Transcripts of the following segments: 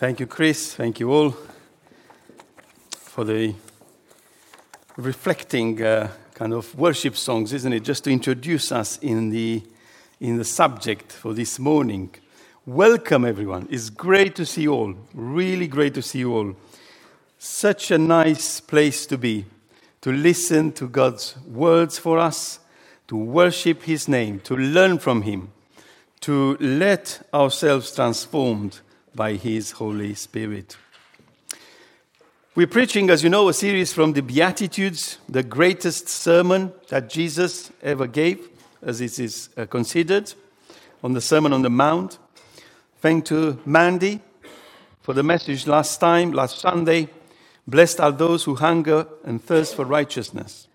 Thank you, Chris. Thank you all for the reflecting uh, kind of worship songs, isn't it? Just to introduce us in the, in the subject for this morning. Welcome, everyone. It's great to see you all. Really great to see you all. Such a nice place to be, to listen to God's words for us, to worship His name, to learn from Him, to let ourselves transformed by His Holy Spirit. We're preaching, as you know, a series from the Beatitudes, the greatest sermon that Jesus ever gave, as it is uh, considered, on the Sermon on the Mount. Thank to Mandy for the message last time, last Sunday. Blessed are those who hunger and thirst for righteousness.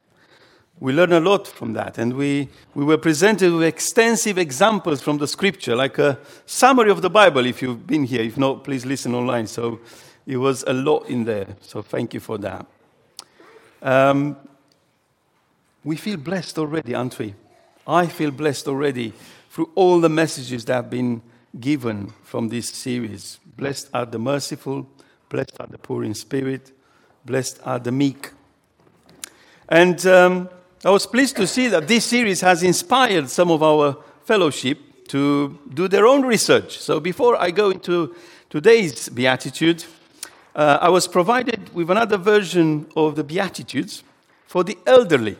We learn a lot from that, and we, we were presented with extensive examples from the scripture, like a summary of the Bible if you've been here. If not, please listen online. So it was a lot in there. So thank you for that. Um, we feel blessed already, aren't we? I feel blessed already through all the messages that have been given from this series. Blessed are the merciful, blessed are the poor in spirit, Blessed are the meek. And um, I was pleased to see that this series has inspired some of our fellowship to do their own research. So before I go into today's Beatitude, uh, I was provided with another version of the Beatitudes for the elderly.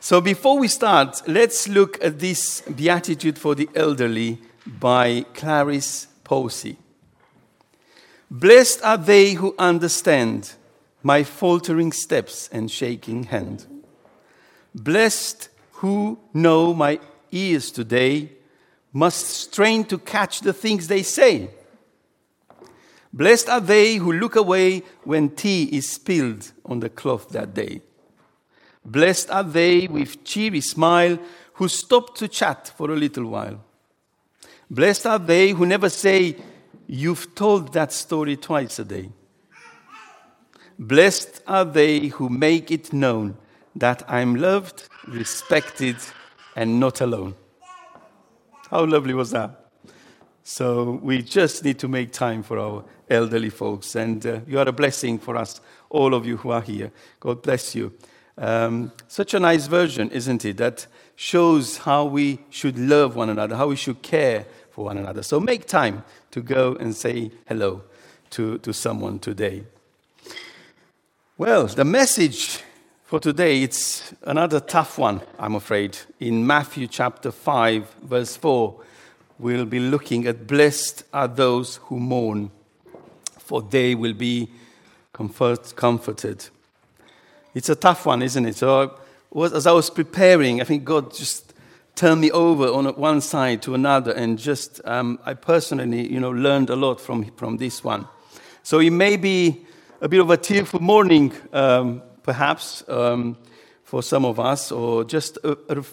So before we start, let's look at this Beatitude for the elderly by Clarice Posey. Blessed are they who understand my faltering steps and shaking hand. Blessed who know my ears today must strain to catch the things they say. Blessed are they who look away when tea is spilled on the cloth that day. Blessed are they with cheery smile who stop to chat for a little while. Blessed are they who never say, You've told that story twice a day. Blessed are they who make it known that I'm loved, respected, and not alone. How lovely was that? So we just need to make time for our elderly folks. And uh, you are a blessing for us, all of you who are here. God bless you. Um, such a nice version, isn't it? That shows how we should love one another, how we should care for one another. So make time to go and say hello to, to someone today. Well, the message for today, it's another tough one, I'm afraid. In Matthew chapter 5, verse 4, we'll be looking at blessed are those who mourn, for they will be comfort, comforted. It's a tough one, isn't it? So, as I was preparing, I think God just turned me over on one side to another, and just um, I personally, you know, learned a lot from from this one. So it may be a bit of a tearful morning, um, perhaps, um, for some of us, or just a, a,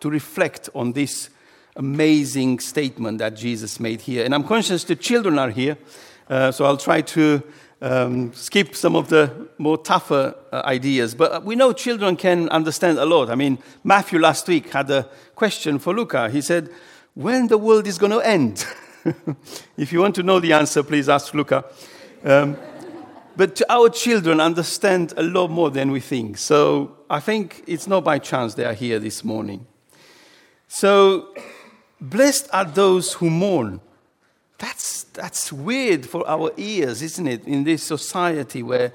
to reflect on this amazing statement that Jesus made here. And I'm conscious the children are here, uh, so I'll try to um, skip some of the more tougher uh, ideas. But we know children can understand a lot. I mean, Matthew last week had a question for Luca. He said, When the world is going to end? if you want to know the answer, please ask Luca. Um, but our children understand a lot more than we think. So I think it's not by chance they are here this morning. So, blessed are those who mourn. That's, that's weird for our ears, isn't it? In this society where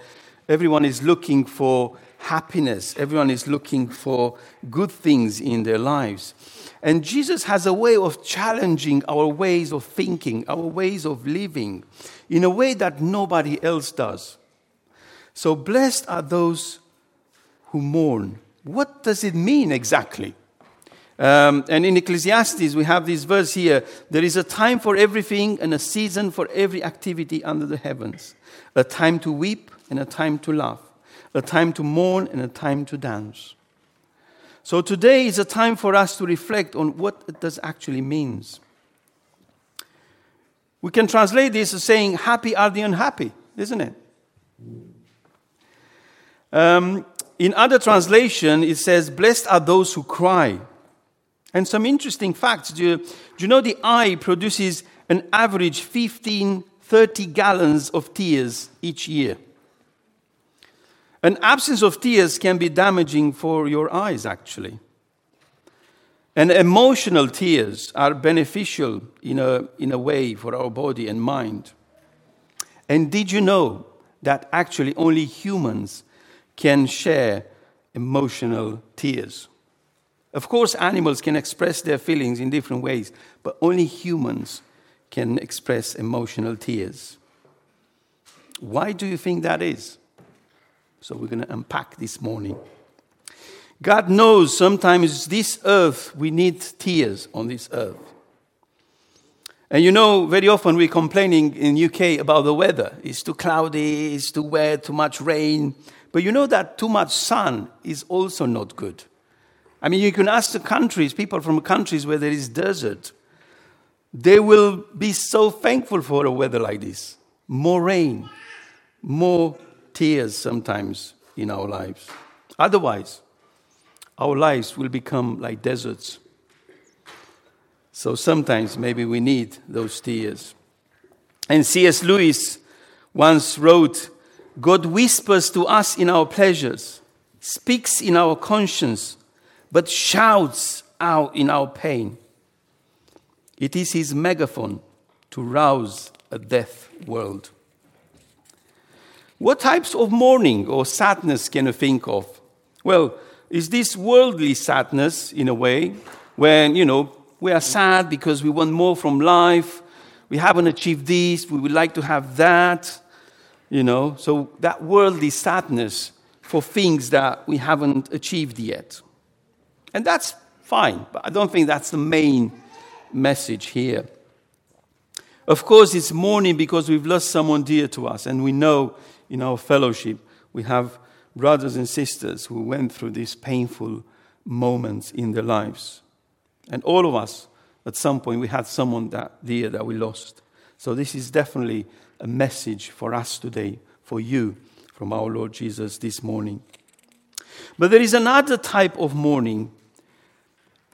everyone is looking for happiness, everyone is looking for good things in their lives. And Jesus has a way of challenging our ways of thinking, our ways of living, in a way that nobody else does. So, blessed are those who mourn. What does it mean exactly? Um, and in Ecclesiastes, we have this verse here there is a time for everything and a season for every activity under the heavens, a time to weep and a time to laugh, a time to mourn and a time to dance. So today is a time for us to reflect on what it does actually means. We can translate this as saying, Happy are the unhappy, isn't it? Um, in other translation, it says, Blessed are those who cry. And some interesting facts. Do you, do you know the eye produces an average 15,000 30 gallons of tears each year. An absence of tears can be damaging for your eyes, actually. And emotional tears are beneficial in a, in a way for our body and mind. And did you know that actually only humans can share emotional tears? Of course, animals can express their feelings in different ways, but only humans can express emotional tears. Why do you think that is? So, we're going to unpack this morning. God knows sometimes this earth, we need tears on this earth. And you know, very often we're complaining in UK about the weather. It's too cloudy, it's too wet, too much rain. But you know that too much sun is also not good. I mean, you can ask the countries, people from countries where there is desert, they will be so thankful for a weather like this. More rain, more tears sometimes in our lives. Otherwise, our lives will become like deserts. So sometimes maybe we need those tears. And C.S. Lewis once wrote God whispers to us in our pleasures, speaks in our conscience, but shouts out in our pain. It is his megaphone to rouse a deaf world. What types of mourning or sadness can you think of? Well, is this worldly sadness in a way when, you know, we are sad because we want more from life, we haven't achieved this, we would like to have that, you know, so that worldly sadness for things that we haven't achieved yet. And that's fine, but I don't think that's the main message here. Of course, it's mourning because we've lost someone dear to us, and we know in our fellowship we have brothers and sisters who went through these painful moments in their lives. And all of us, at some point, we had someone that dear that we lost. So, this is definitely a message for us today, for you, from our Lord Jesus this morning. But there is another type of mourning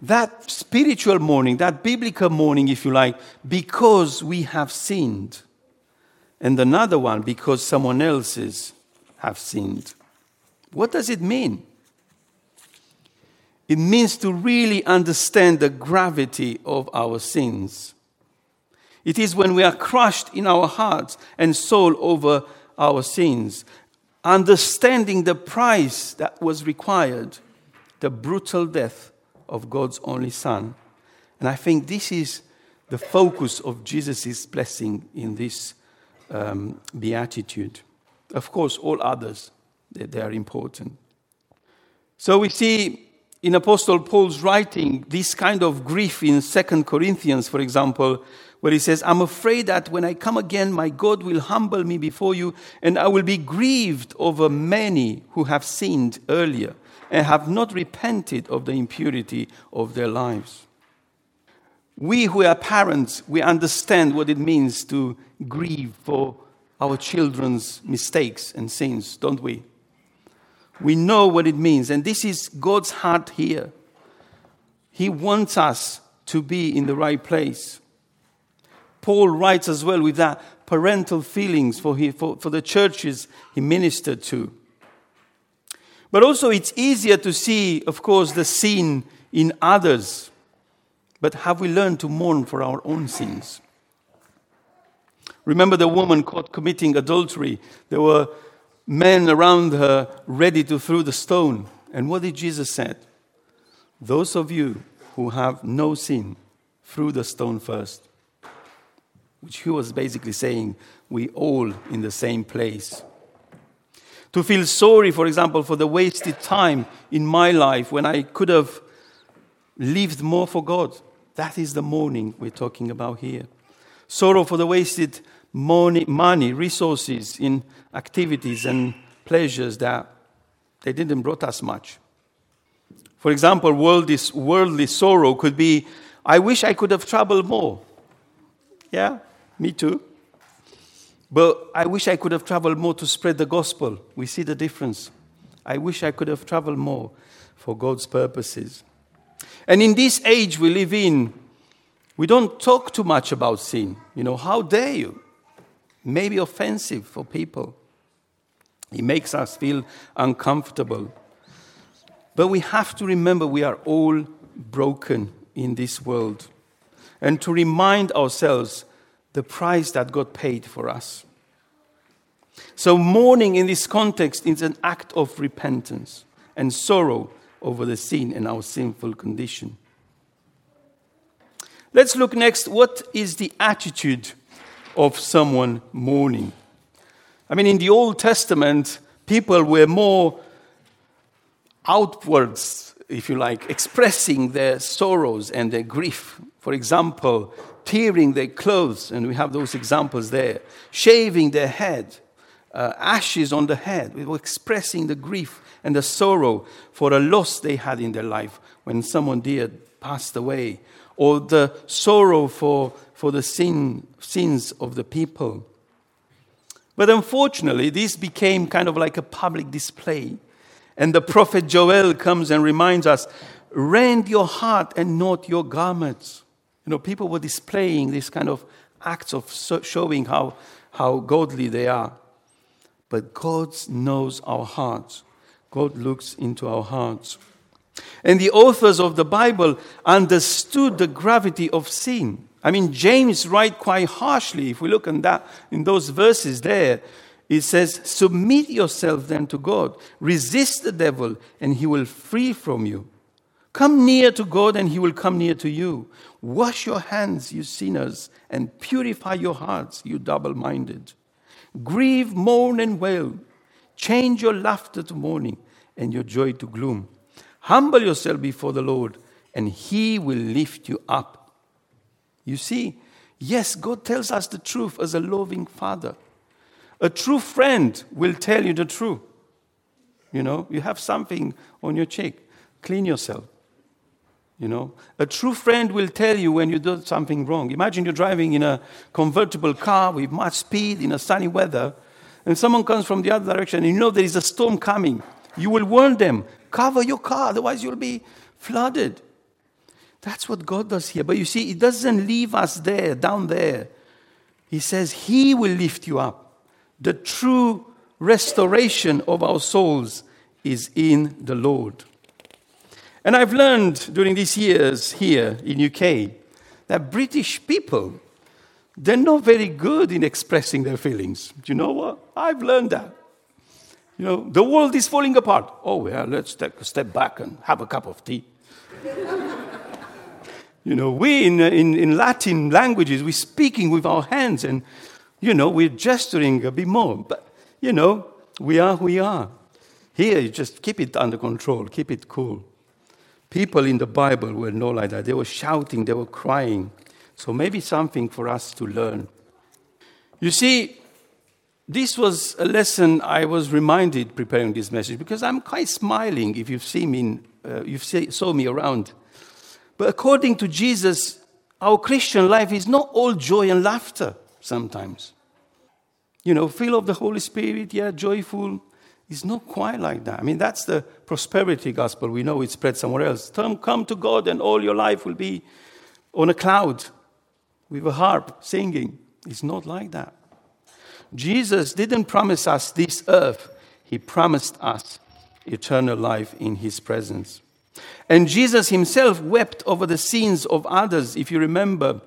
that spiritual mourning, that biblical mourning, if you like, because we have sinned. And another one because someone else's have sinned. What does it mean? It means to really understand the gravity of our sins. It is when we are crushed in our hearts and soul over our sins, understanding the price that was required, the brutal death of God's only Son. And I think this is the focus of Jesus' blessing in this um, beatitude. Of course, all others, they, they are important. So we see in Apostle Paul's writing this kind of grief in Second Corinthians, for example, where he says, I'm afraid that when I come again, my God will humble me before you, and I will be grieved over many who have sinned earlier and have not repented of the impurity of their lives. We who are parents, we understand what it means to grieve for our children's mistakes and sins, don't we? We know what it means, and this is God's heart here. He wants us to be in the right place. Paul writes as well with that parental feelings for, he, for, for the churches he ministered to. But also, it's easier to see, of course, the sin in others. But have we learned to mourn for our own sins? Remember the woman caught committing adultery? There were men around her ready to throw the stone. And what did Jesus say? Those of you who have no sin, threw the stone first. Which he was basically saying, we all in the same place. To feel sorry, for example, for the wasted time in my life when I could have lived more for God. That is the mourning we're talking about here. Sorrow for the wasted money, money resources in activities and pleasures that they didn't brought us much. For example, worldly, worldly sorrow could be, I wish I could have traveled more. Yeah, me too. But I wish I could have traveled more to spread the gospel. We see the difference. I wish I could have traveled more for God's purposes. And in this age we live in, we don't talk too much about sin. You know, how dare you? Maybe offensive for people. He makes us feel uncomfortable. But we have to remember we are all broken in this world and to remind ourselves the price that God paid for us. So, mourning in this context is an act of repentance and sorrow over the sin and our sinful condition. Let's look next what is the attitude of someone mourning? I mean, in the Old Testament, people were more outwards, if you like, expressing their sorrows and their grief. For example, tearing their clothes, and we have those examples there, shaving their head, uh, ashes on the head. We were expressing the grief and the sorrow for a loss they had in their life when someone dear passed away, or the sorrow for, for the sin, sins of the people. But unfortunately, this became kind of like a public display. And the prophet Joel comes and reminds us rend your heart and not your garments. You know, people were displaying this kind of acts of showing how, how godly they are. But God knows our hearts. God looks into our hearts. And the authors of the Bible understood the gravity of sin. I mean, James writes quite harshly. If we look in, that, in those verses there, it says, Submit yourself then to God, resist the devil, and he will flee from you. Come near to God, and he will come near to you. Wash your hands, you sinners, and purify your hearts, you double minded. Grieve, mourn, and wail. Change your laughter to mourning and your joy to gloom. Humble yourself before the Lord, and He will lift you up. You see, yes, God tells us the truth as a loving Father. A true friend will tell you the truth. You know, you have something on your cheek, clean yourself. You know, a true friend will tell you when you do something wrong. Imagine you're driving in a convertible car with much speed in a sunny weather, and someone comes from the other direction, and you know there is a storm coming. You will warn them, cover your car, otherwise you'll be flooded. That's what God does here. But you see, He doesn't leave us there, down there. He says He will lift you up. The true restoration of our souls is in the Lord. And I've learned during these years here in UK that British people, they're not very good in expressing their feelings. Do you know what? I've learned that. You know, the world is falling apart. Oh, well, let's take a step back and have a cup of tea. you know, we in, uh, in, in Latin languages, we're speaking with our hands and, you know, we're gesturing a bit more. But, you know, we are who we are. Here, you just keep it under control, keep it cool. People in the Bible were not like that. They were shouting, they were crying. So maybe something for us to learn. You see, this was a lesson I was reminded preparing this message because I'm quite smiling if you've seen me, uh, you've see, saw me around. But according to Jesus, our Christian life is not all joy and laughter sometimes. You know, full of the Holy Spirit, yeah, joyful, it's not quite like that. I mean, that's the prosperity gospel. We know it spread somewhere else. Come to God, and all your life will be on a cloud with a harp singing. It's not like that. Jesus didn't promise us this earth, He promised us eternal life in His presence. And Jesus Himself wept over the sins of others. If you remember,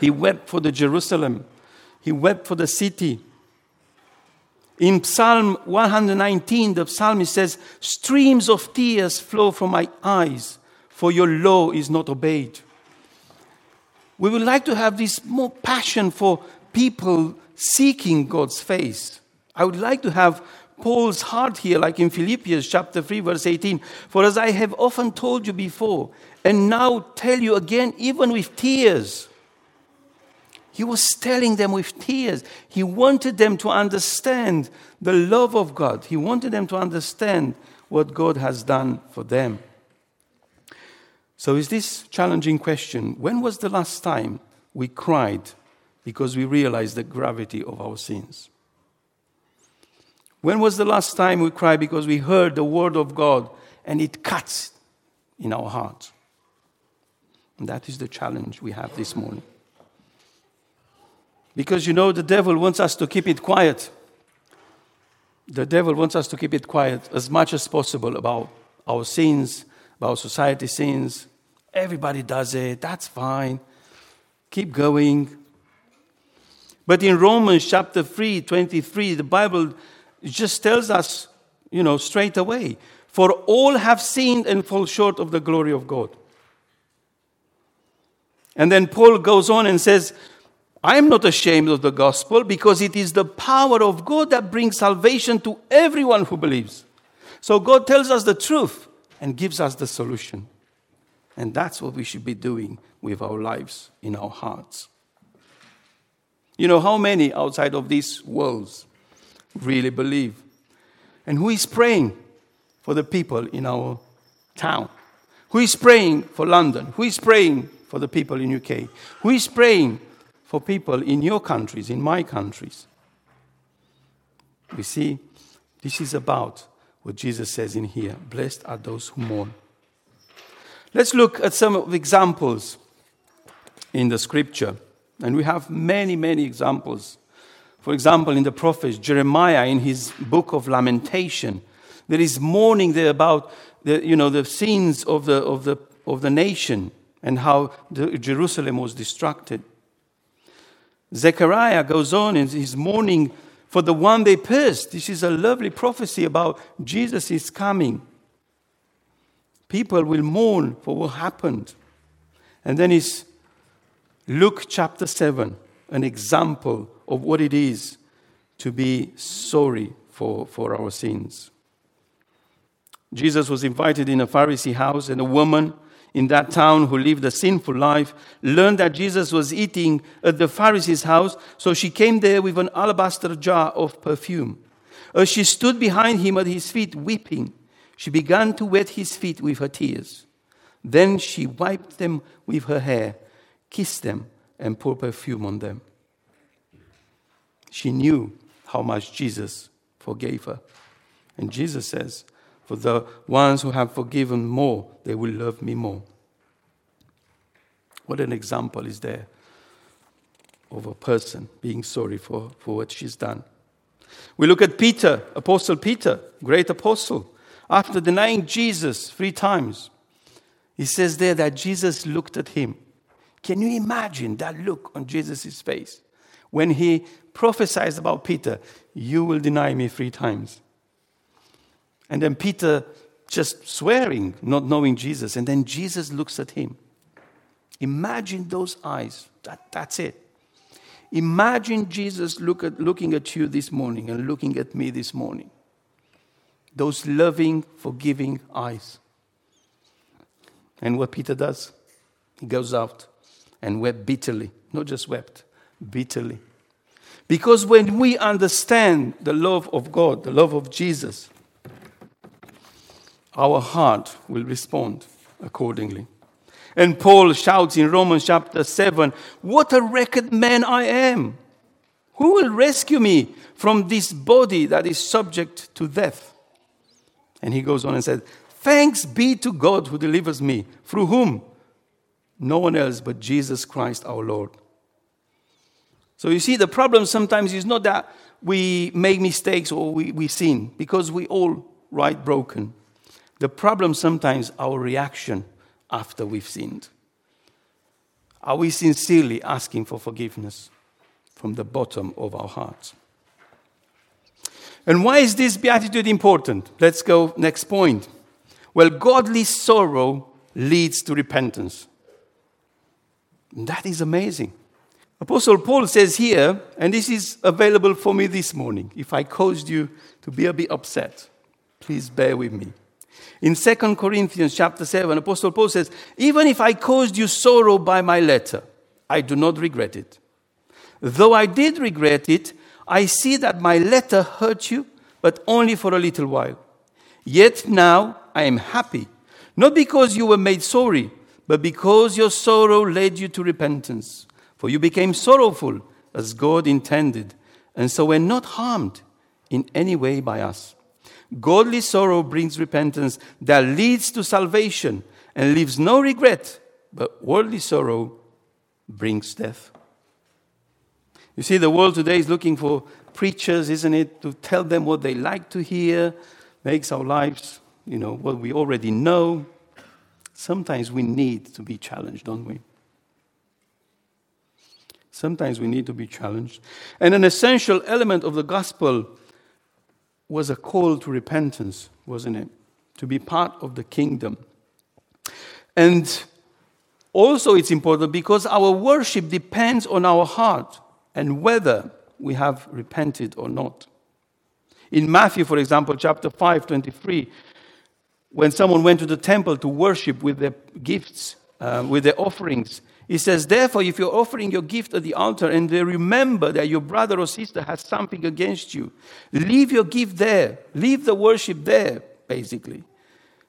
He wept for the Jerusalem, He wept for the city. In Psalm 119, the psalmist says, Streams of tears flow from my eyes, for your law is not obeyed. We would like to have this more passion for people seeking God's face. I would like to have Paul's heart here, like in Philippians chapter 3, verse 18. For as I have often told you before, and now tell you again, even with tears, he was telling them with tears. He wanted them to understand the love of God. He wanted them to understand what God has done for them. So, is this challenging question when was the last time we cried because we realize the gravity of our sins? When was the last time we cried because we heard the word of God and it cuts in our heart? And that is the challenge we have this morning. Because you know, the devil wants us to keep it quiet. The devil wants us to keep it quiet as much as possible about our sins, about society's sins. Everybody does it, that's fine. Keep going. But in Romans chapter 3, 23, the Bible just tells us, you know, straight away for all have sinned and fall short of the glory of God. And then Paul goes on and says, I am not ashamed of the gospel because it is the power of God that brings salvation to everyone who believes. So God tells us the truth and gives us the solution. And that's what we should be doing with our lives in our hearts. You know, how many outside of these worlds really believe? And who is praying for the people in our town? Who is praying for London? Who is praying for the people in UK? Who is praying for people in your countries, in my countries. We see, this is about what Jesus says in here Blessed are those who mourn. Let's look at some examples in the scripture. And we have many, many examples. For example, in the prophets, Jeremiah, in his book of lamentation, there is mourning there about the, you know, the sins of the, of, the, of the nation and how the, Jerusalem was destructed. Zechariah goes on and he's mourning for the one they pierced. This is a lovely prophecy about Jesus is coming. People will mourn for what happened. And then is Luke chapter 7, an example of what it is to be sorry for, for our sins. Jesus was invited in a Pharisee house, and a woman in that town who lived a sinful life learned that Jesus was eating at the Pharisee's house, so she came there with an alabaster jar of perfume. As she stood behind him at his feet weeping, she began to wet his feet with her tears. Then she wiped them with her hair, kissed them, and poured perfume on them. She knew how much Jesus forgave her. And Jesus says, for the ones who have forgiven more, they will love me more. What an example is there of a person being sorry for, for what she's done. We look at Peter, Apostle Peter, great apostle. After denying Jesus three times, he says there that Jesus looked at him. Can you imagine that look on Jesus' face when he prophesies about Peter? You will deny me three times. And then Peter just swearing, not knowing Jesus. And then Jesus looks at him. Imagine those eyes. That, that's it. Imagine Jesus look at, looking at you this morning and looking at me this morning. Those loving, forgiving eyes. And what Peter does, he goes out and wept bitterly. Not just wept, bitterly. Because when we understand the love of God, the love of Jesus, our heart will respond accordingly. And Paul shouts in Romans chapter 7 What a wretched man I am! Who will rescue me from this body that is subject to death? And he goes on and said, Thanks be to God who delivers me, through whom? No one else but Jesus Christ our Lord. So you see, the problem sometimes is not that we make mistakes or we, we sin, because we all right broken. The problem sometimes our reaction after we've sinned. Are we sincerely asking for forgiveness from the bottom of our hearts? And why is this beatitude important? Let's go next point. Well, godly sorrow leads to repentance. That is amazing. Apostle Paul says here, and this is available for me this morning. If I caused you to be a bit upset, please bear with me. In 2 Corinthians chapter 7, Apostle Paul says, Even if I caused you sorrow by my letter, I do not regret it. Though I did regret it, I see that my letter hurt you, but only for a little while. Yet now I am happy, not because you were made sorry, but because your sorrow led you to repentance. For you became sorrowful as God intended, and so were not harmed in any way by us. Godly sorrow brings repentance that leads to salvation and leaves no regret, but worldly sorrow brings death. You see, the world today is looking for preachers, isn't it, to tell them what they like to hear, makes our lives, you know, what we already know. Sometimes we need to be challenged, don't we? Sometimes we need to be challenged. And an essential element of the gospel was a call to repentance, wasn't it? To be part of the kingdom. And also, it's important because our worship depends on our heart and whether we have repented or not. In Matthew, for example, chapter 5, 23, when someone went to the temple to worship with their gifts, uh, with their offerings, he says, Therefore, if you're offering your gift at the altar and they remember that your brother or sister has something against you, leave your gift there. Leave the worship there, basically,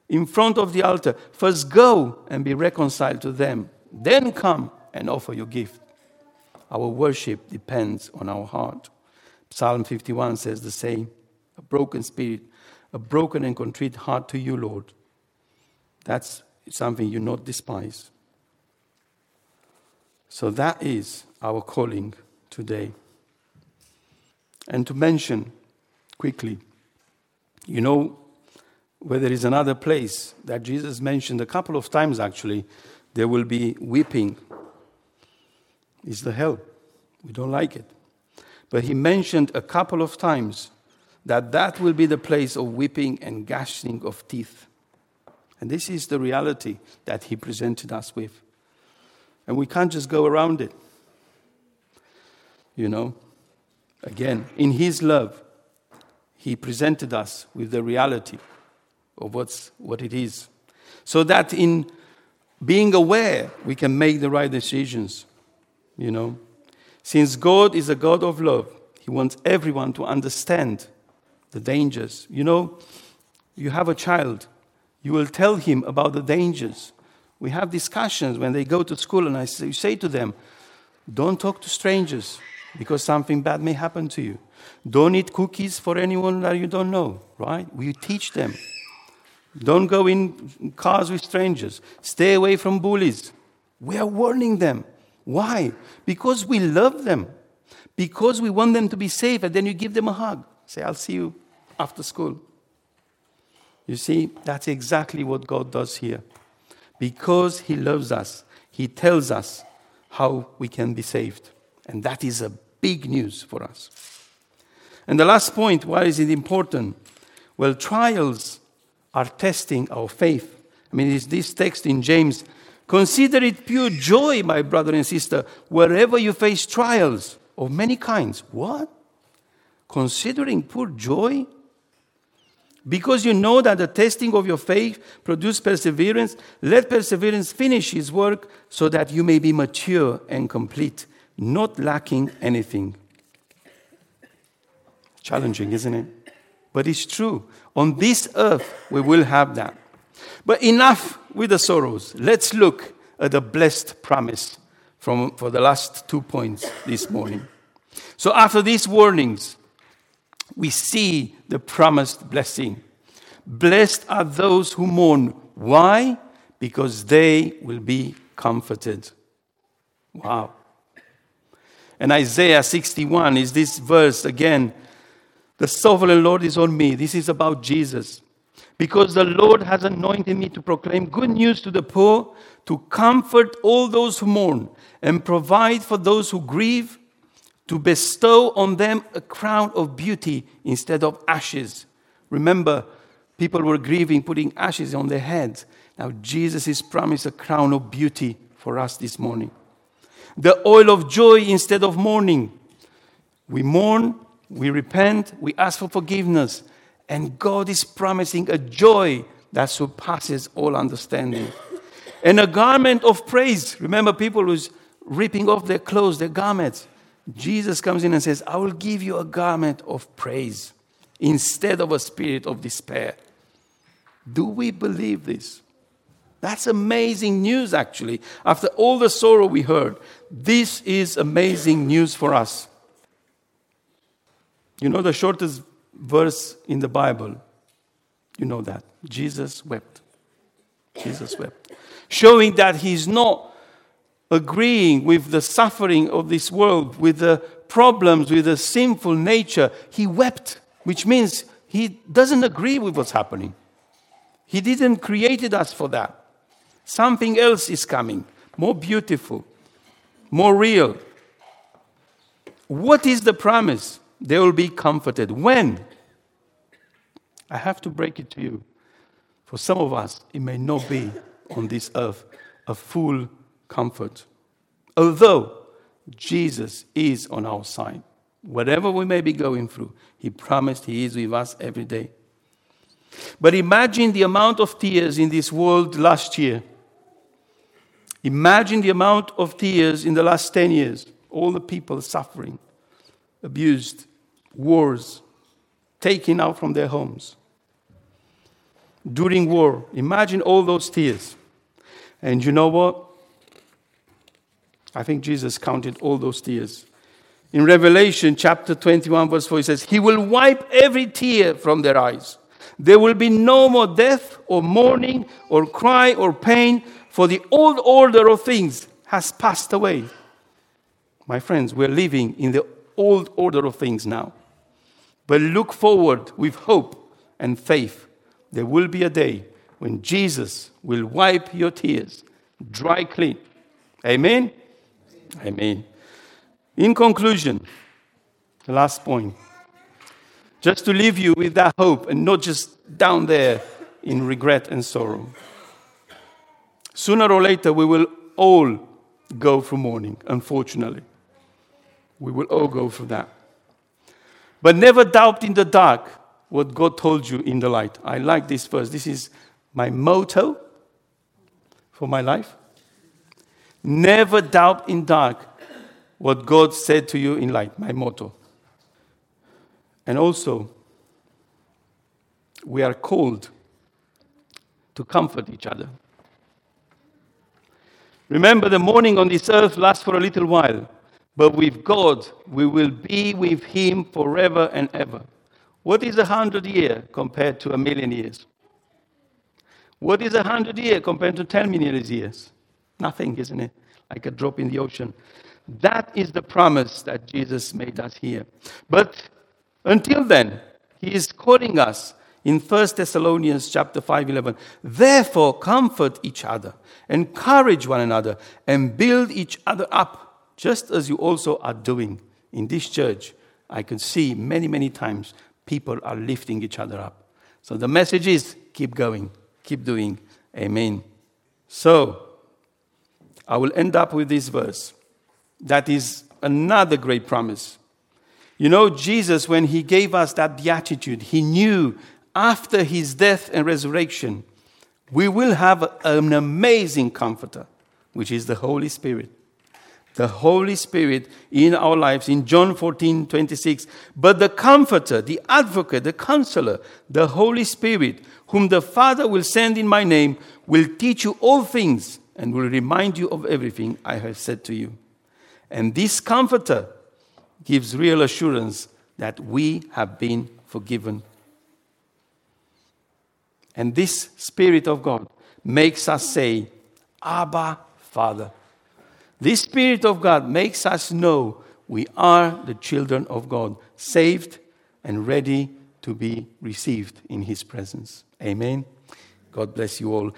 in front of the altar. First go and be reconciled to them. Then come and offer your gift. Our worship depends on our heart. Psalm 51 says the same a broken spirit, a broken and contrite heart to you, Lord. That's something you not despise. So that is our calling today. And to mention quickly, you know, where there is another place that Jesus mentioned a couple of times actually, there will be weeping. Is the hell. We don't like it. But he mentioned a couple of times that that will be the place of weeping and gnashing of teeth. And this is the reality that he presented us with. And we can't just go around it. You know, again, in His love, He presented us with the reality of what's, what it is. So that in being aware, we can make the right decisions. You know, since God is a God of love, He wants everyone to understand the dangers. You know, you have a child, you will tell him about the dangers we have discussions when they go to school, and I say, say to them, Don't talk to strangers because something bad may happen to you. Don't eat cookies for anyone that you don't know, right? We teach them. Don't go in cars with strangers. Stay away from bullies. We are warning them. Why? Because we love them. Because we want them to be safe, and then you give them a hug. Say, I'll see you after school. You see, that's exactly what God does here. Because He loves us, He tells us how we can be saved. And that is a big news for us. And the last point why is it important? Well, trials are testing our faith. I mean, it's this text in James Consider it pure joy, my brother and sister, wherever you face trials of many kinds. What? Considering pure joy? Because you know that the testing of your faith produces perseverance, let perseverance finish its work so that you may be mature and complete, not lacking anything. Challenging, isn't it? But it's true. On this earth, we will have that. But enough with the sorrows. Let's look at the blessed promise from, for the last two points this morning. So, after these warnings, we see the promised blessing. Blessed are those who mourn. Why? Because they will be comforted. Wow. And Isaiah 61 is this verse again. The sovereign Lord is on me. This is about Jesus. Because the Lord has anointed me to proclaim good news to the poor, to comfort all those who mourn, and provide for those who grieve to bestow on them a crown of beauty instead of ashes. Remember, people were grieving, putting ashes on their heads. Now, Jesus is promised a crown of beauty for us this morning. The oil of joy instead of mourning. We mourn, we repent, we ask for forgiveness, and God is promising a joy that surpasses all understanding. And a garment of praise. Remember, people who's ripping off their clothes, their garments. Jesus comes in and says, I will give you a garment of praise instead of a spirit of despair. Do we believe this? That's amazing news, actually. After all the sorrow we heard, this is amazing news for us. You know the shortest verse in the Bible? You know that. Jesus wept. Jesus wept. Showing that he's not agreeing with the suffering of this world, with the problems, with the sinful nature, he wept, which means he doesn't agree with what's happening. He didn't created us for that. Something else is coming, more beautiful, more real. What is the promise? They will be comforted. When? I have to break it to you. For some of us, it may not be on this earth a full comfort. Although Jesus is on our side, whatever we may be going through, He promised He is with us every day. But imagine the amount of tears in this world last year. Imagine the amount of tears in the last 10 years. All the people suffering, abused, wars, taken out from their homes. During war, imagine all those tears. And you know what? I think Jesus counted all those tears. In Revelation chapter 21, verse 4, he says, He will wipe every tear from their eyes. There will be no more death or mourning or cry or pain, for the old order of things has passed away. My friends, we're living in the old order of things now. But look forward with hope and faith. There will be a day when Jesus will wipe your tears dry clean. Amen? Amen. In conclusion, the last point just to leave you with that hope and not just down there in regret and sorrow. Sooner or later, we will all go through mourning, unfortunately. We will all go through that. But never doubt in the dark what God told you in the light. I like this verse. This is my motto for my life. Never doubt in dark what God said to you in light, my motto. And also, we are called to comfort each other. Remember, the mourning on this earth lasts for a little while, but with God, we will be with Him forever and ever. What is a hundred year compared to a million years? What is a hundred year compared to 10 million years? Nothing, isn't it? Like a drop in the ocean. That is the promise that Jesus made us here. But until then, he is calling us in 1 Thessalonians chapter 5 11. Therefore, comfort each other, encourage one another, and build each other up, just as you also are doing in this church. I can see many, many times people are lifting each other up. So the message is keep going, keep doing. Amen. So, I will end up with this verse. That is another great promise. You know, Jesus, when he gave us that beatitude, he knew after his death and resurrection, we will have an amazing comforter, which is the Holy Spirit. The Holy Spirit in our lives in John 14, 26. But the Comforter, the Advocate, the Counselor, the Holy Spirit, whom the Father will send in my name, will teach you all things and will remind you of everything I have said to you. And this Comforter gives real assurance that we have been forgiven. And this Spirit of God makes us say, Abba, Father. This Spirit of God makes us know we are the children of God, saved and ready to be received in His presence. Amen. God bless you all.